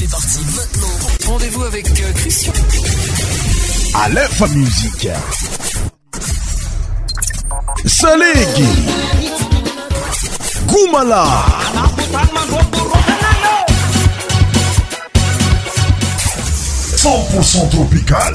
C'est parti maintenant. Rendez-vous avec euh, Christian. À l'info musique. Salégui. Goumala. 100% tropical.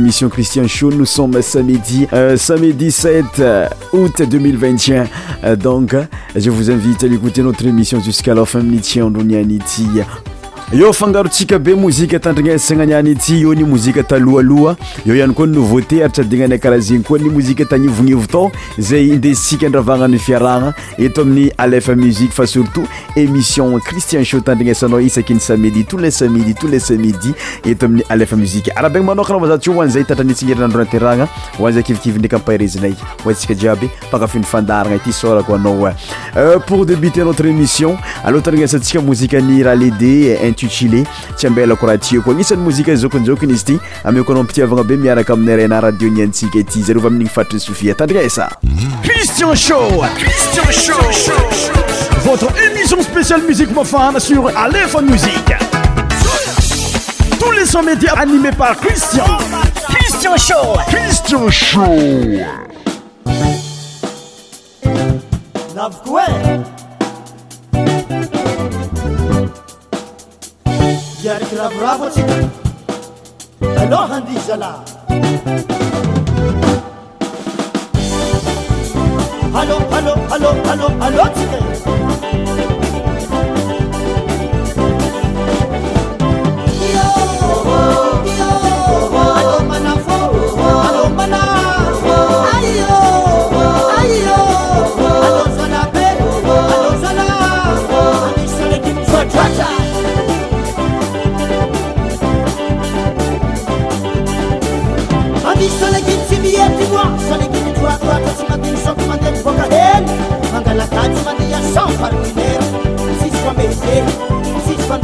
Émission Christian Show. Nous sommes samedi, euh, samedi 7 euh, août 2021. Euh, donc, je vous invite à écouter notre émission jusqu'à la fin. Niti eo fangarontsika be mozika tandrignesana aniany ity io ny mozika talohaloha eo iany koa y novauté artsadinanay karaha zeny koa ny mozika tanivonevotao zay ndeisika ndravana fiarana etoamiy lea mie asrtt émission cristien o tandrinesanao isaka ny samili to lesamii to e samidi eto amiyeai tile tsy ambelakoraha tya koa nisan'ny mozika zokinyzokiny izy ity ameoko anao mpitiavagna be miaraka amin'ny raina radio niantsika ity zareo va amin'igny fatitriny sofi tandrina esacristianinh krr لod bôka eny mangalakajy mania sa farer ssy fa ssyfa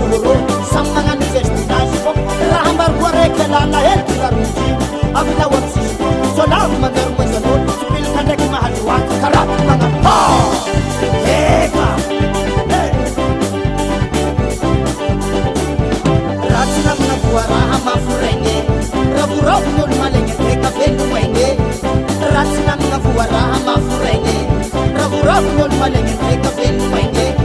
samy mananoaô raha mbarokoa raklana hely kraroi avlaoa zolay manermanaa pilikandraky mahaloak karahmanao ratyrahnaoarahamafrany ravranolomalanyka atsinany kavoarahamaforange ravoravonony valanetekafelyomainne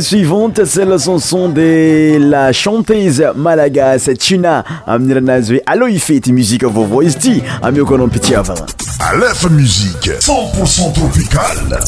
suivante, c'est la chanson de la chanteuse malagas Tina à fait anazy musique musique ifety muzika vaovaoa izy ity amioko anao la Aleph musique 100 tropicale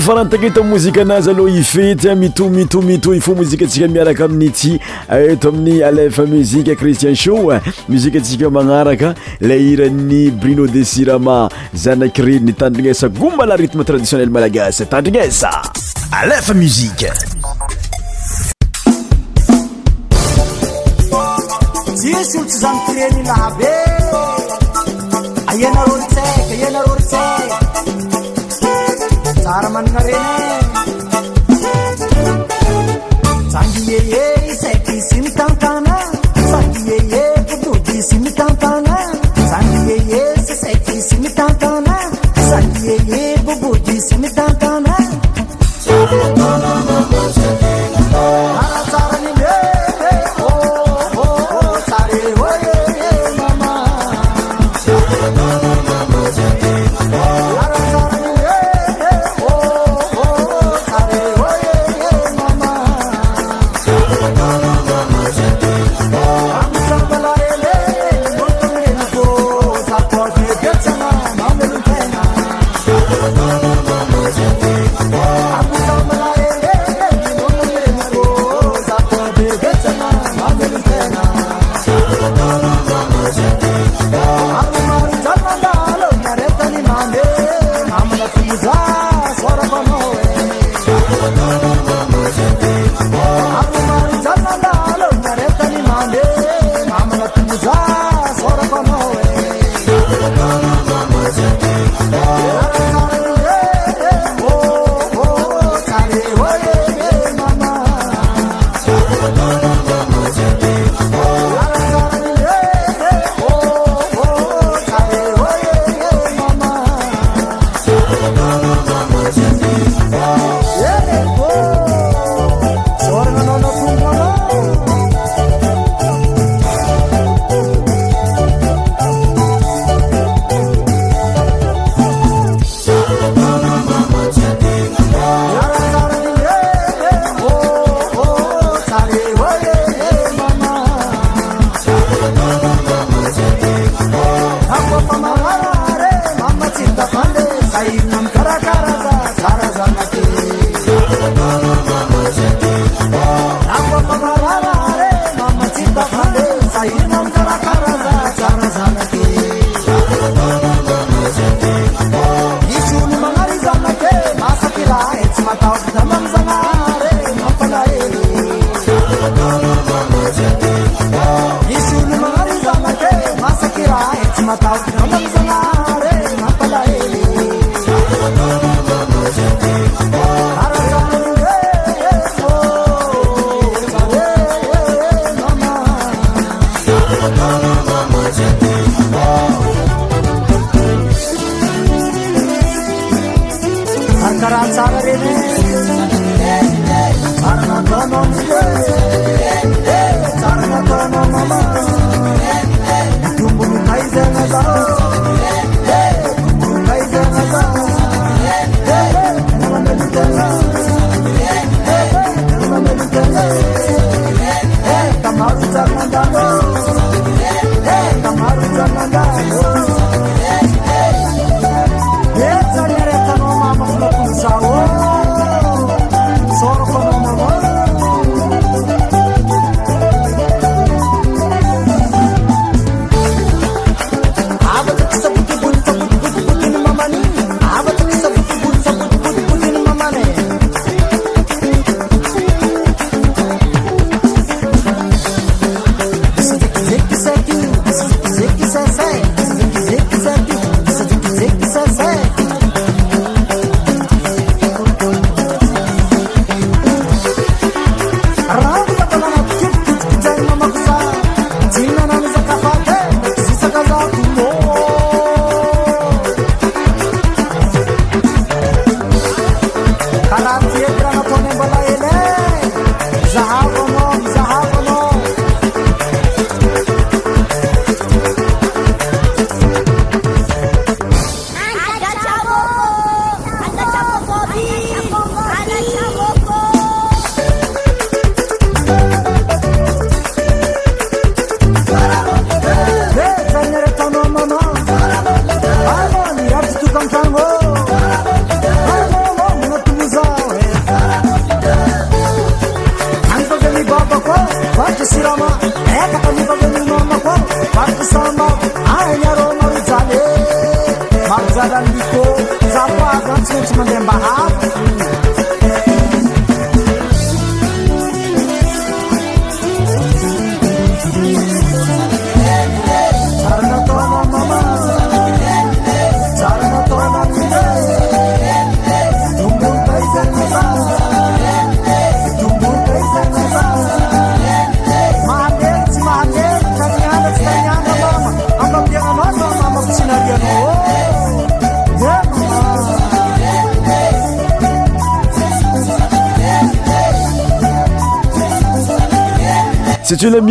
farantake to mozika anazy aloha ifety mito ah, mitomito ifo mozikaatsika miaraka aminy ty ah, eto amin'ny alefa muzike christien shoe ah, muzikaatsika magnaraka le hirany bruno de sirama zanakireniny tandrinesa gombala rithme traditionnel malagasy tandrignesa alfa msik sangharene Sangiye ye seki sim tantana Sangiye ye buduji sim tantana Sangiye ye seki sim tantana Sangiye ye bubuji sim tantana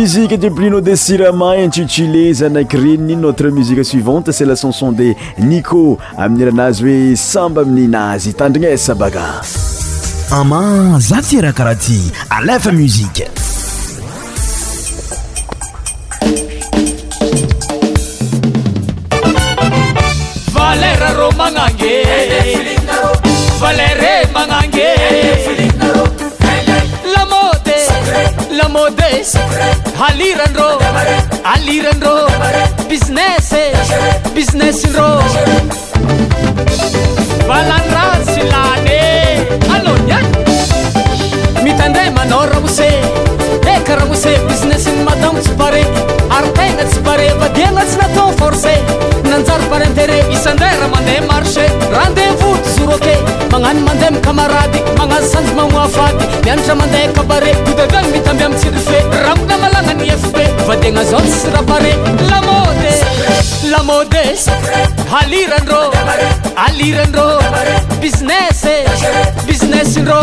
msiqe di pluno desirame intitulé zanakreny notre musique suivante c'et la canson de nico aminiranazy hoe samba amininazy tandrigna esa baga ama za ti ra karaha ty alefa musiqe alirandre alirandro bisiness eh. bisinesndro valandra tsy lane alônyay mitandray manao rahmose ekarahmose bisinessny madamo tsy bare ary tegna tsy bare fadiana tsy natan forcé nanjary parenteré isandray raha mandeha marché randevous tzoroke mandeha kamarad manazosany mamo fay miaatra mande kare oany mityamby am tsire aonamalananee vinazasyrare lalô ar ardr ie bsiesndrô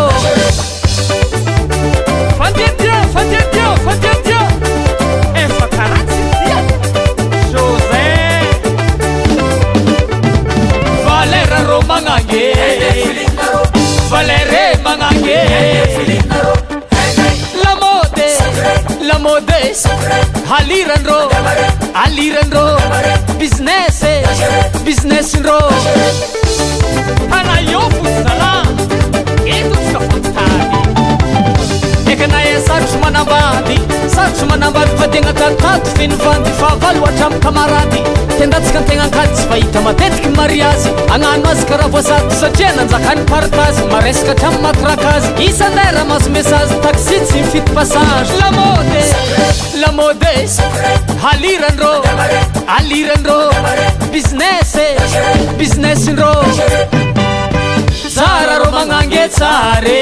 valeremanage laoe lamodes alirnro aliranro bizneses biznesinro anayopustna knaa e, satro manambady saotso manambady vadiagnakatato finivandy fa avaloatra aminny kamarady tendatsika antegna ankady tsy fahita matetiky mari azy agnano azy karaha voasat satria nanjakany parta azy maresaka hatramy matraka azy isanay raha masomesaazy taksi tsy mifitypassage lamôd lamôd alirandr alirandr bisines e! bisinesndrô ara rôo manangetsar e!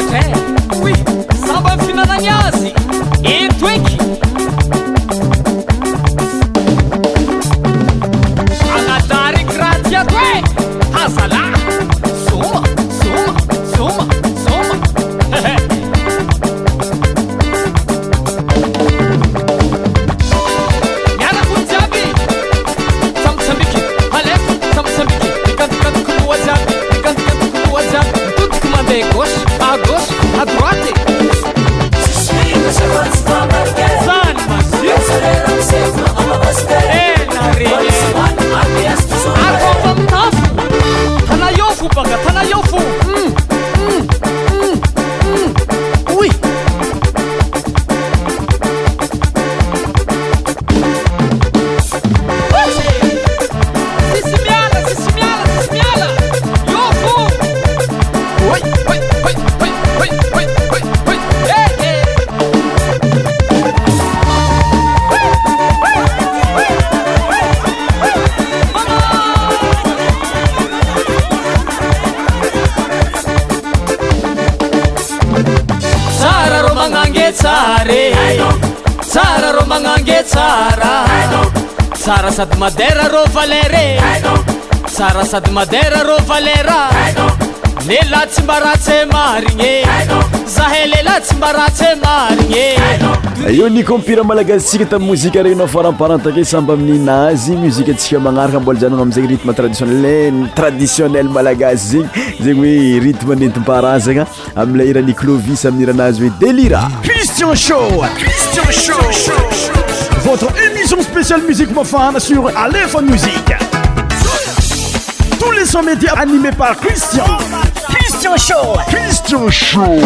Okay. رسرسدمدرروفلرا io nikompire malagastsika tami mozike areinao faramparantake samby amin'ny nazy muziueatsika magnaraka ambola zan amiizany rythme traditione traditionnel malagasy zegny zany hoe rythme anentimpaharazagna amilay irahani klovis amin'niranazy hoe délira cristian sh ش ست شو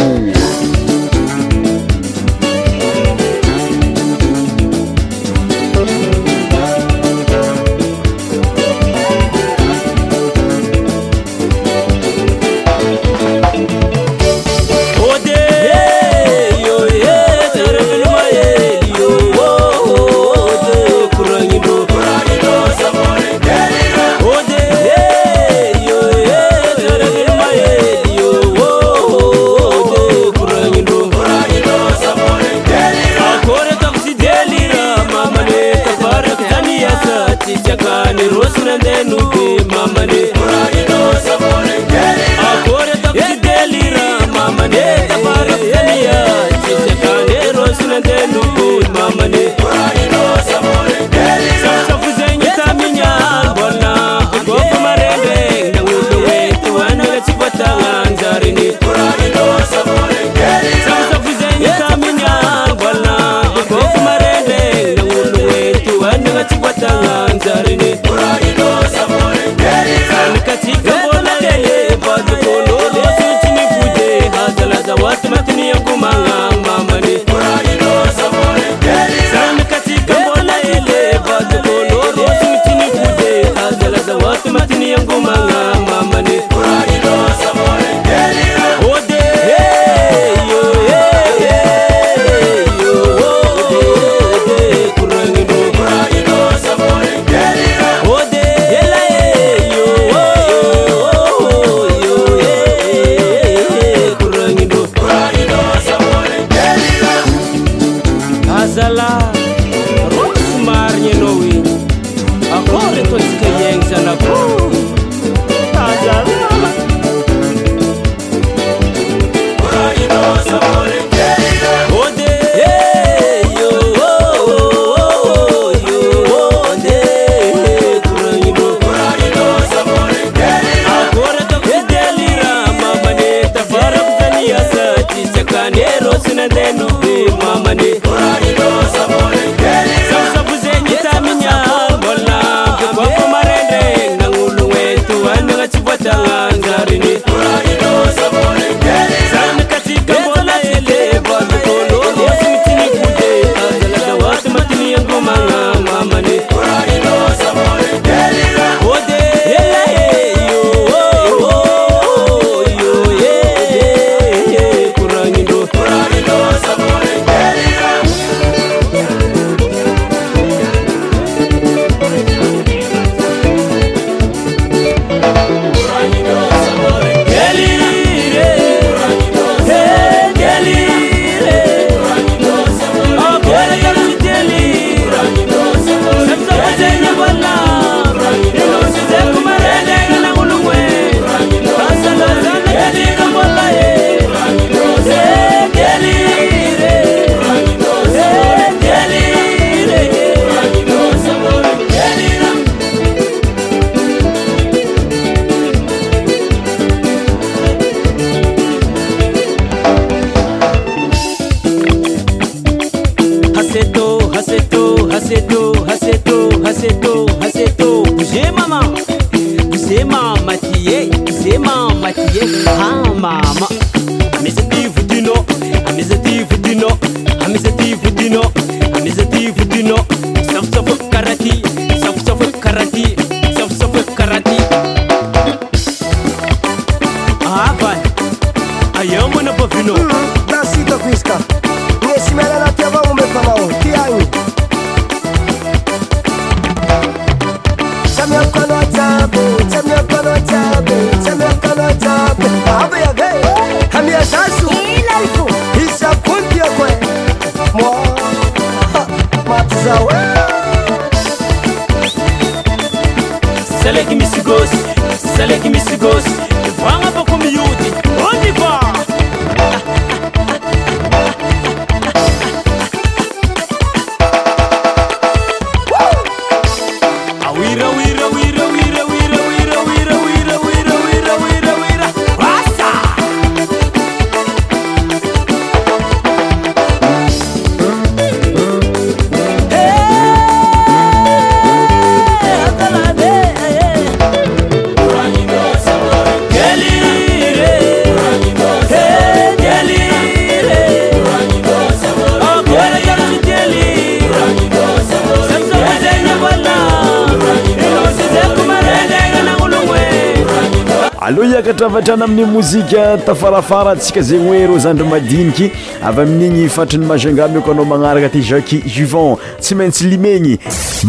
alloha iakatravatrany amin'ny mozika tafarafara ntsika zegny hoe iro zandry madiniky avy amin'igny fantriny magunga miako anao magnaraka aty jacquis juvent tsy maintsy limegny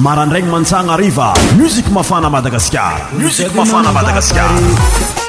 marandraigny mantsagna ariva musiko mafana madagasikara musiko mafana madagaskara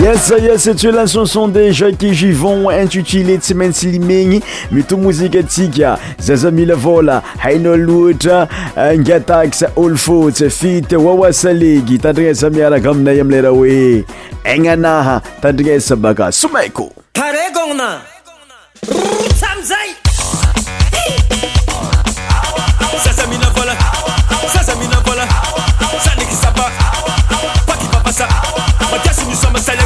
yasaya sa tsy hoelanchanson de jakigivon intutilé tsy maintsy limegny mito mozike atsika zazamila vola hainao loatra angiataxa olfots fite wawasalegy tandrignasamiaraka aminay amilera hoe agnanaha tandrignasa baka somaiko a I'm a select.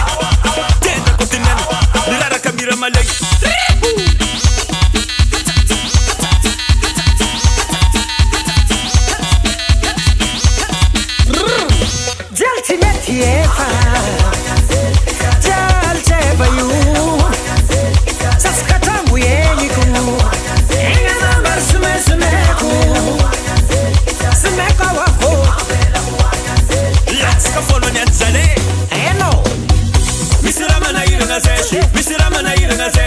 Then I got the nanny. Then I can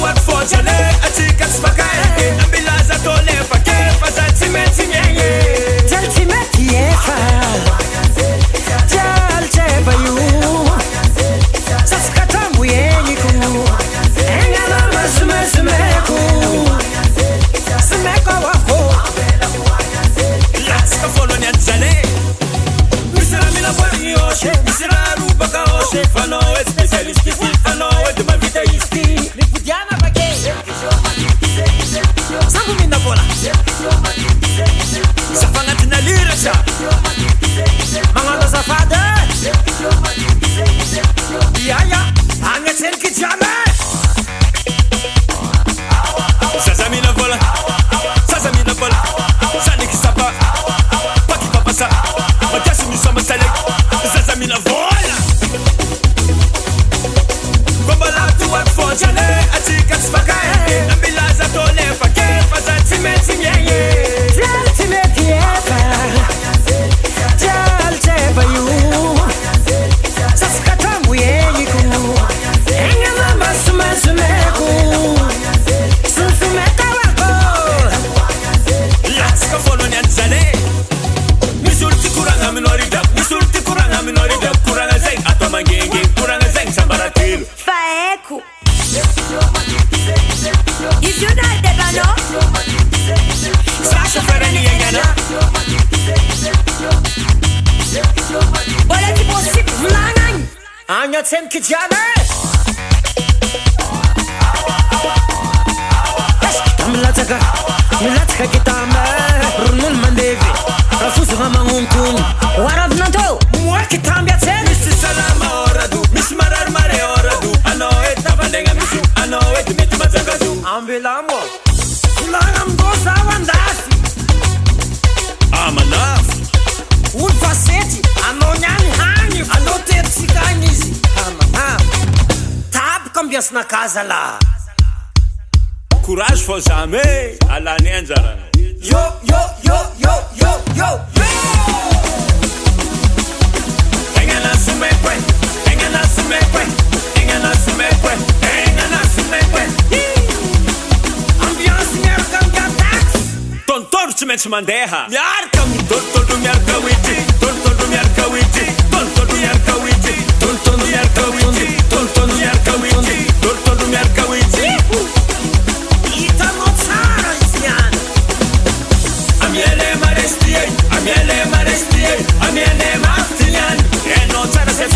what for I take a ticket's kaza louraze fô zam alannjamins rktontôdro tsy maintsy mandeha miarka rkrk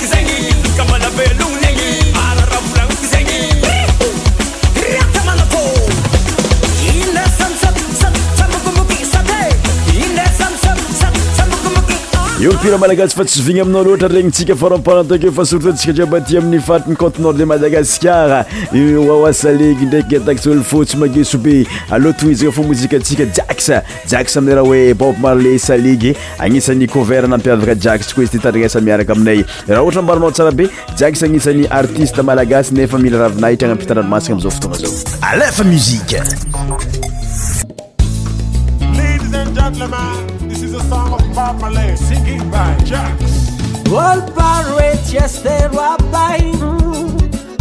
Cause I eo ir malagasy fa tsoiny aminao oatraenytsikaftfasii miyacoteor de madaaa ayeoeoisieeb ihaeiraaa song of Bob Marley, singing by Jacks. World Barrett, yes, they were buying.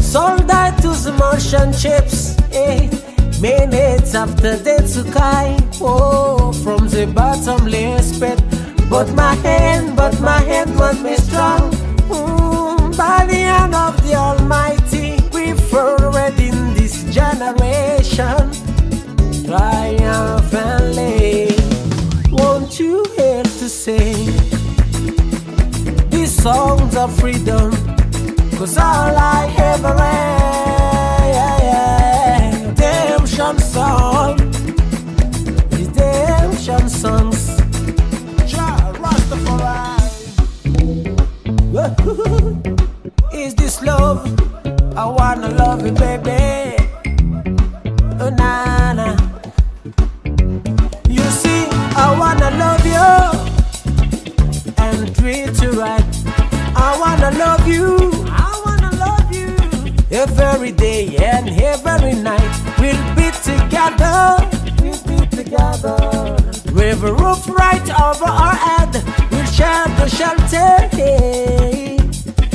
Sold out to the Martian chips. Eh. Minutes after they took I, oh, from the bottomless pit. But my hand, but my hand must be strong. Mm, by the hand of the Almighty, we are already in this generation triumphantly you here to sing these songs of freedom. Cause all I ever am, redemption song, redemption songs. Is this love? I wanna love you, baby. every day and every night. We'll be together, we'll be together. With a roof right over our head, we'll share the shelter. Hey,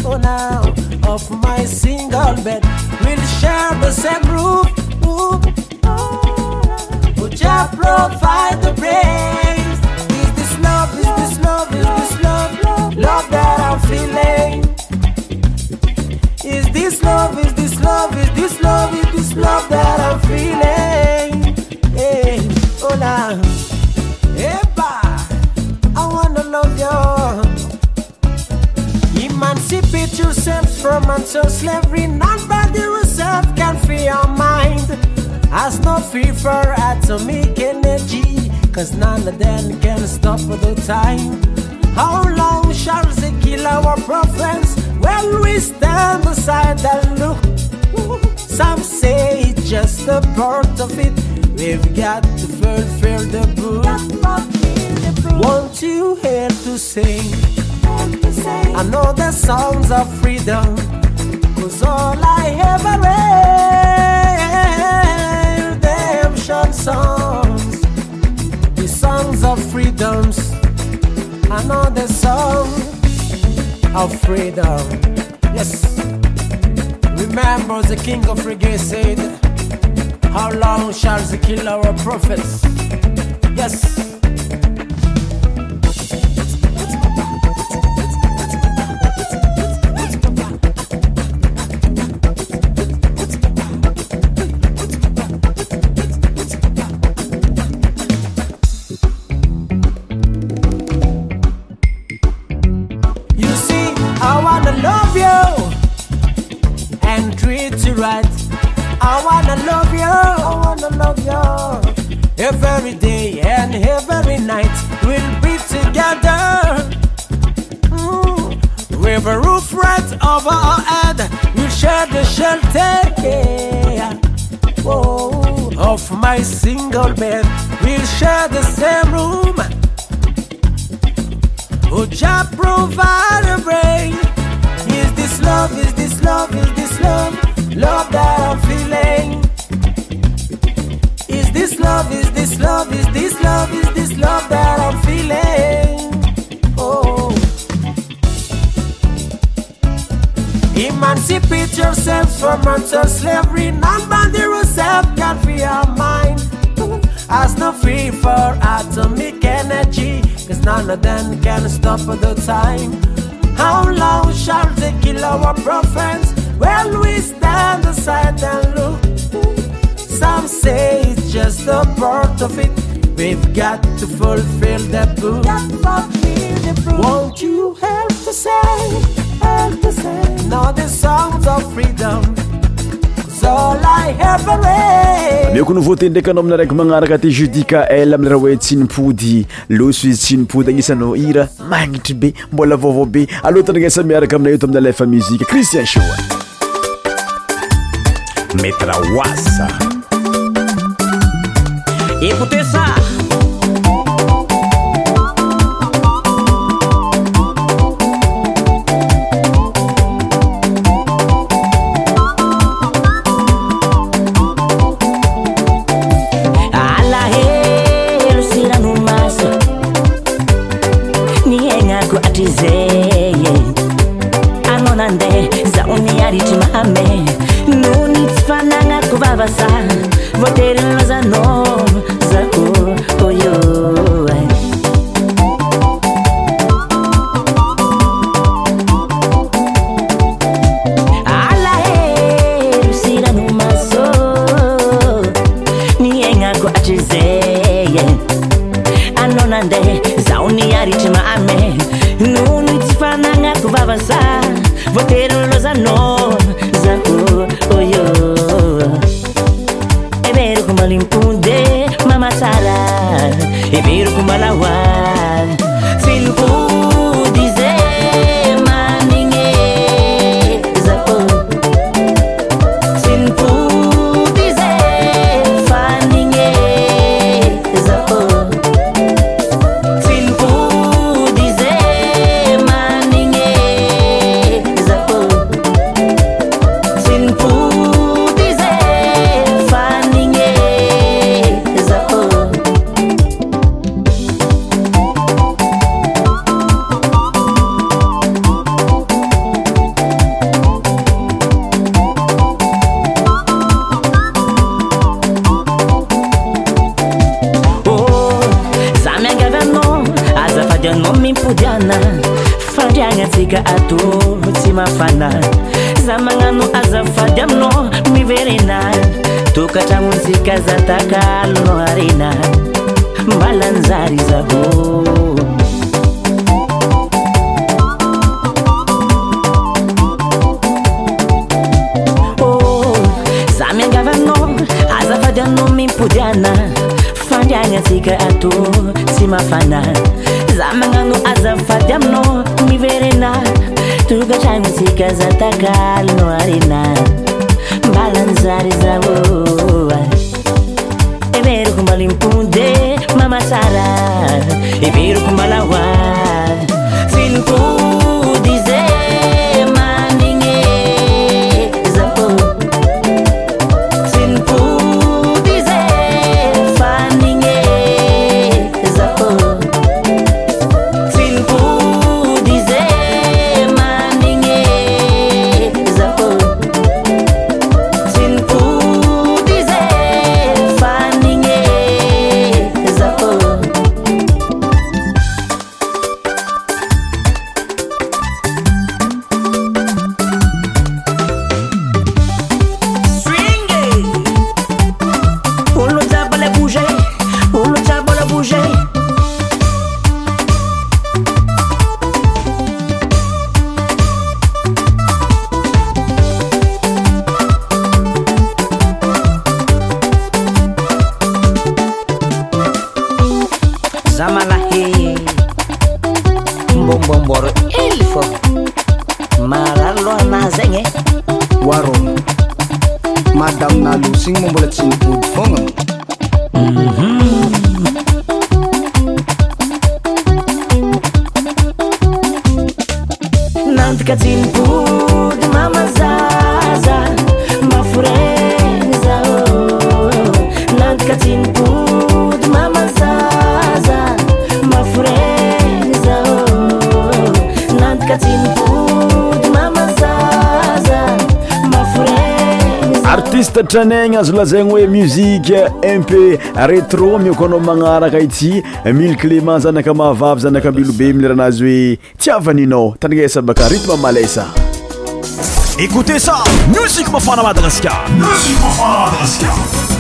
oh, now of my single bed, we'll share the same roof. Ooh, oh, would you provide the bread? This love is this love is this love is this love that I'm feeling. Hey, hola, Eba, I wanna love you. Emancipate yourselves from mental slavery. Not by yourself can free your mind. Has no fear for atomic energy. Cause none of them can stop for the time. How long shall they kill our prophets when we stand beside and look? Some say it's just a part of it. We've got to fulfill the book. Won't you hear to sing? the songs of freedom. Cause all I ever read, redemption songs, the songs of freedoms another song of freedom. Yes. Remember the king of reggae said, How long shall the killer of prophets? Yes. want love you, I wanna love you. Every day and every night we'll be together. Mm. With a roof right over our head, we'll share the shelter yeah. Oh, of my single bed. We'll share the same room. Oh, Jah provide a brain? Is this love? Is this love? Is this love? Love that I'm feeling. this love, is this love, is this love that I'm feeling? Oh. Emancipate yourself from mental slavery. Non boundary yourself can free your mind. As no free for atomic energy. Cause none of them can stop the time. How long shall they kill our prophets? Well, we stand aside and look. Some say mio ko novea tey ndraiky anao amina raiky magnaraka ty judika el amileraha oe tsinipody loso izy tsinipody agnisanao ira magnitry be mbola vaovao be aloatandrana samiaraka aminay ito amina lfa muzika cristian sho mety raha oasa E com terça nunuti fanangatu vavasar voterolozano zao oyo oh, oh, emero cum balimpunde mamazara e mero cumbalaua zo lazagny hoe musiqe ump retro miokanao magnaraka ity mille clément zanaka mahavavy zanaka ambilo be mia rahanazy hoe ty avaninao tananesa baka rytme malasa écoute ça musike mafana madagaskar msik mafaamadagaskar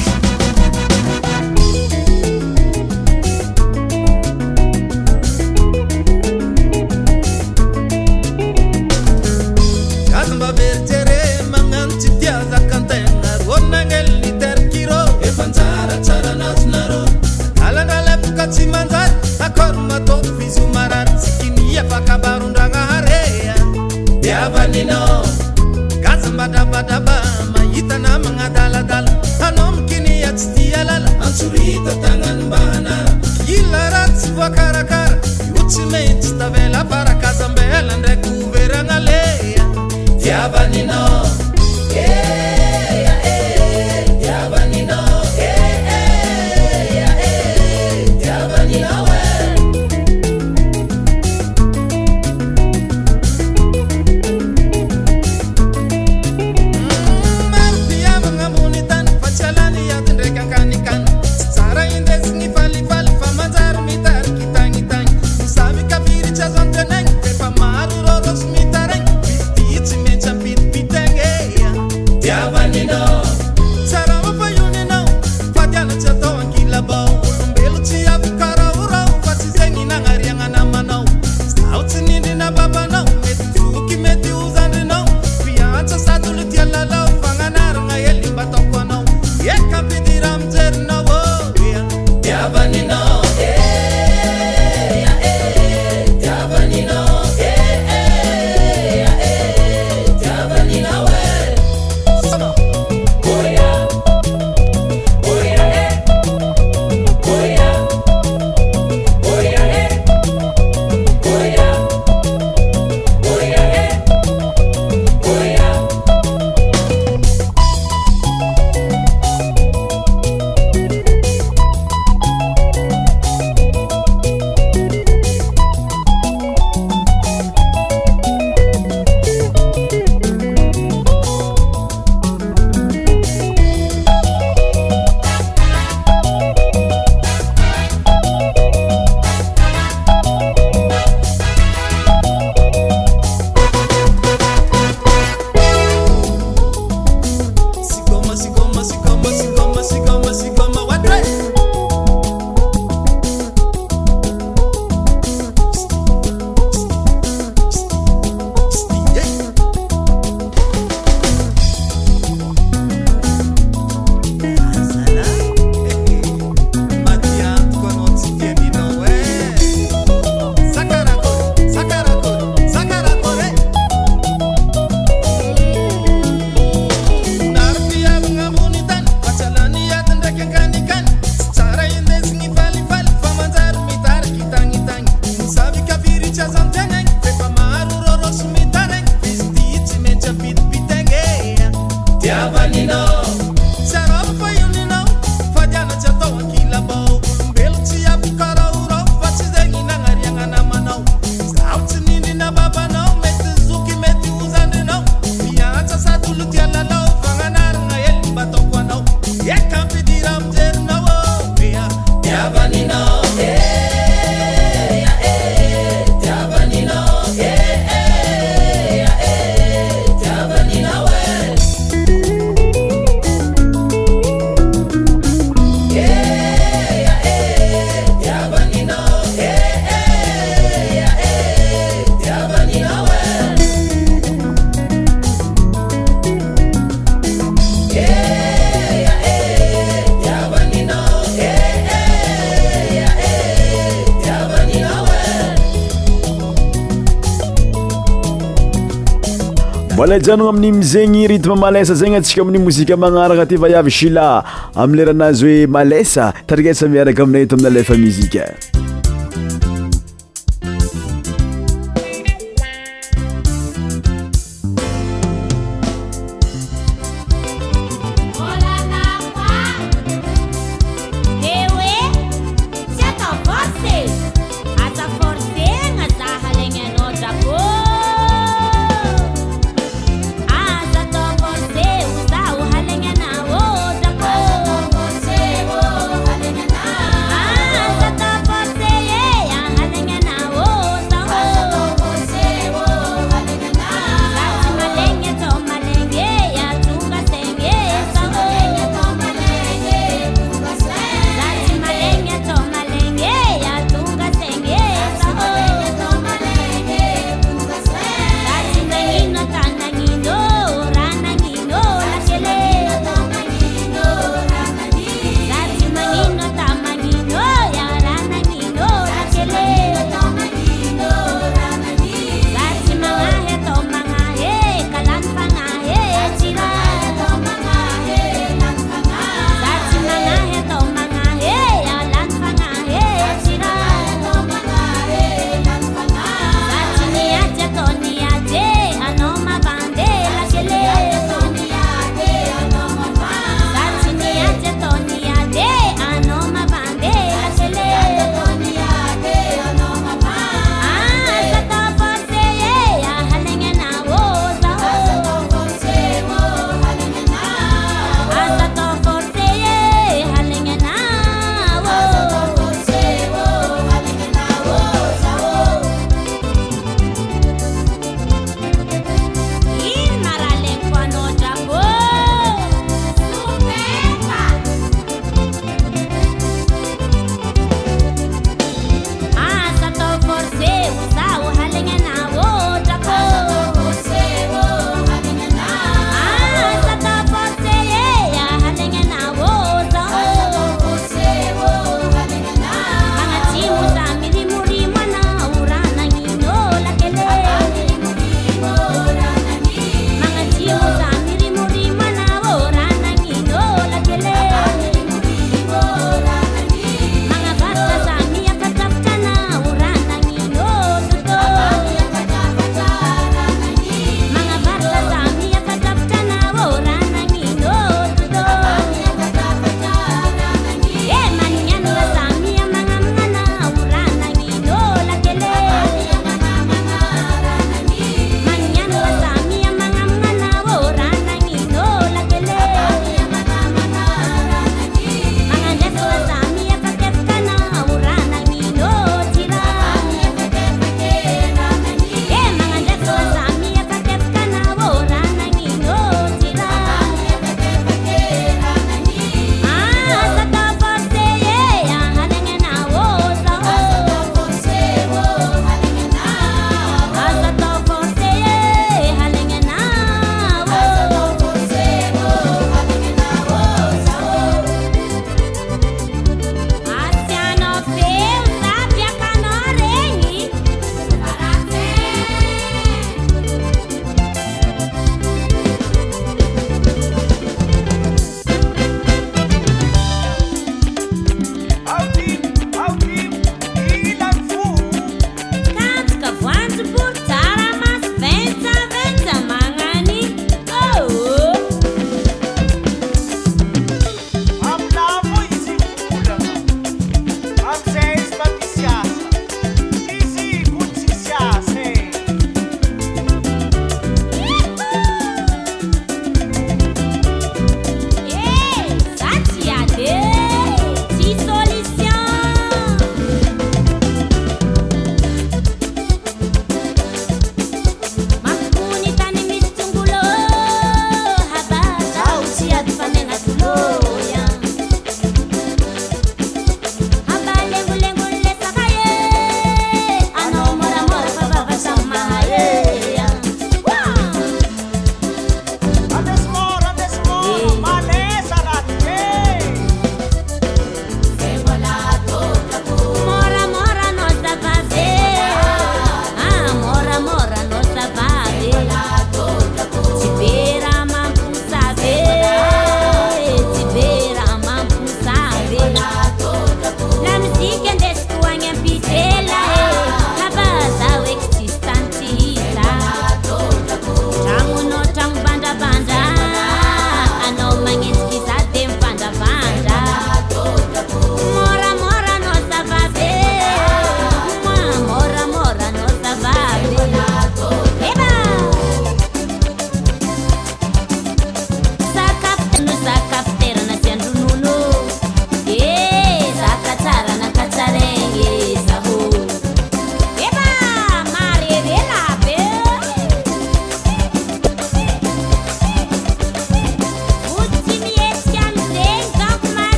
alaijanogna amin'mizegny rytme malesa zegny antsika amin'ny mozika magnarana aty vaiavy shila ami leranazy hoe malesa itarikasa miaraka aminay ito amina lefa muzika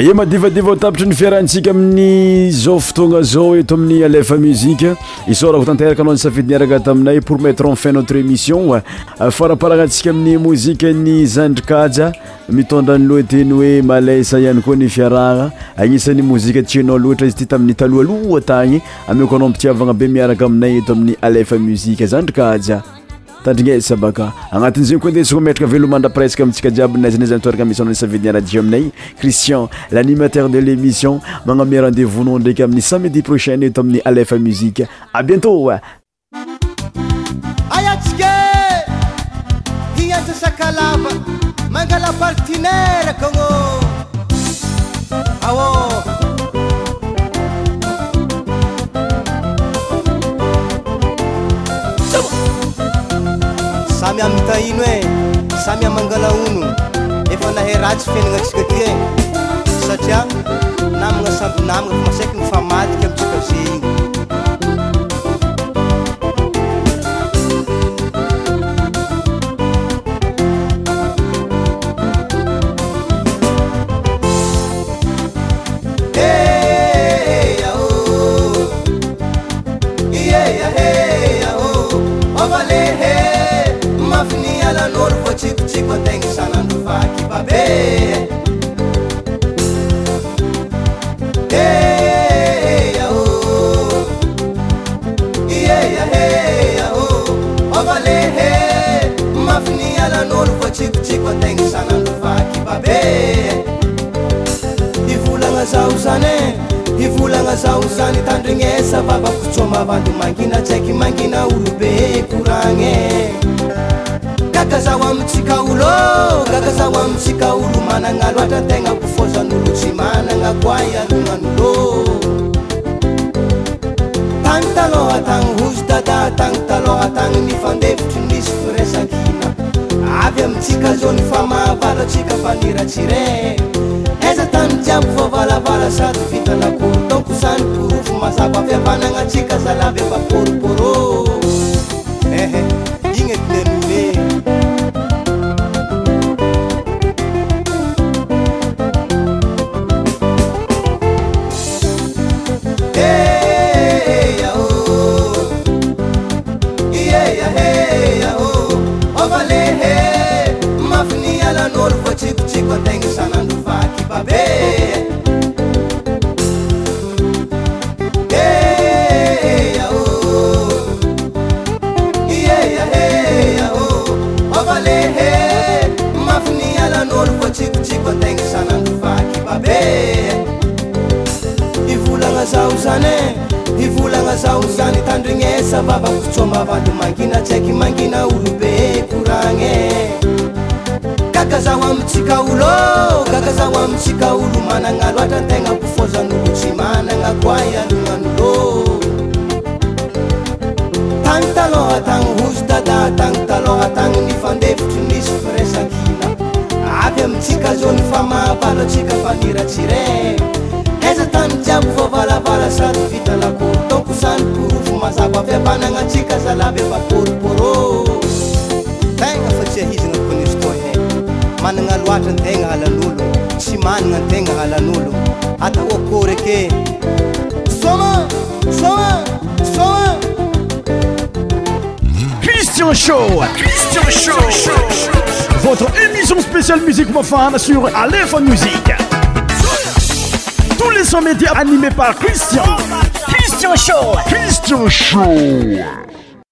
ye madivadivao tabitra ny fiarahantsika amin'ny zao fotoagna zao eto amin'ny alefa muzika isorako tanteraka anao ny safidyniaraka taminay pour metre enfin notre émission faraparana antsika amin'ny mozika ny zandrikaja mitondranyloateny hoe malesa ihany koa ny fiarahgna agnisan'ny mozika tsyanao loatra izy ty tamin'ny taloha loa tagny amioko anao ampitiavagna be miaraka aminay eto amin'ny alefa muzika zandrikaja tandrina a e, zy sabaka agnatin'zagy koa ndesa metraka velo mandra presque amintsika jiabynaizanayzyamitorana misana nysavidiny ra jio aminay cristian l'animateur de l'émission magname rendezvous-nao ndraiky amin'ny samedi prochaineto amin'ny alef musiqe a bientô aask ia magaapartenaiek amyamintahino e samy amangalaono efa nahay ratsy fainana tsika ty e satria namagna sabynamana faasaiky nyfamatika amisyka ze iy tegnazananoakbe ivolana zao zany e ivolana zao zany tandrinesa vavakosomavando mangina tsaiky mangina olobe koran kakazaho amitsika oloô gakazaho amitsika olo manana loatra tegna bofozan'olotsy manana koa ianona'lô analôhatany ozdada tan talohatan nifandevitra misyra avy amintsika za ny famahavala tsika faniratsyrey aiza tany jiabo vavalavala sady vitalakoo tonko zany korovo mazava fiavanana atsika zalavy musique mon fan sur Aléphone Musique. Tous les sons médias animés par Christian. Christian Show. Christian Show.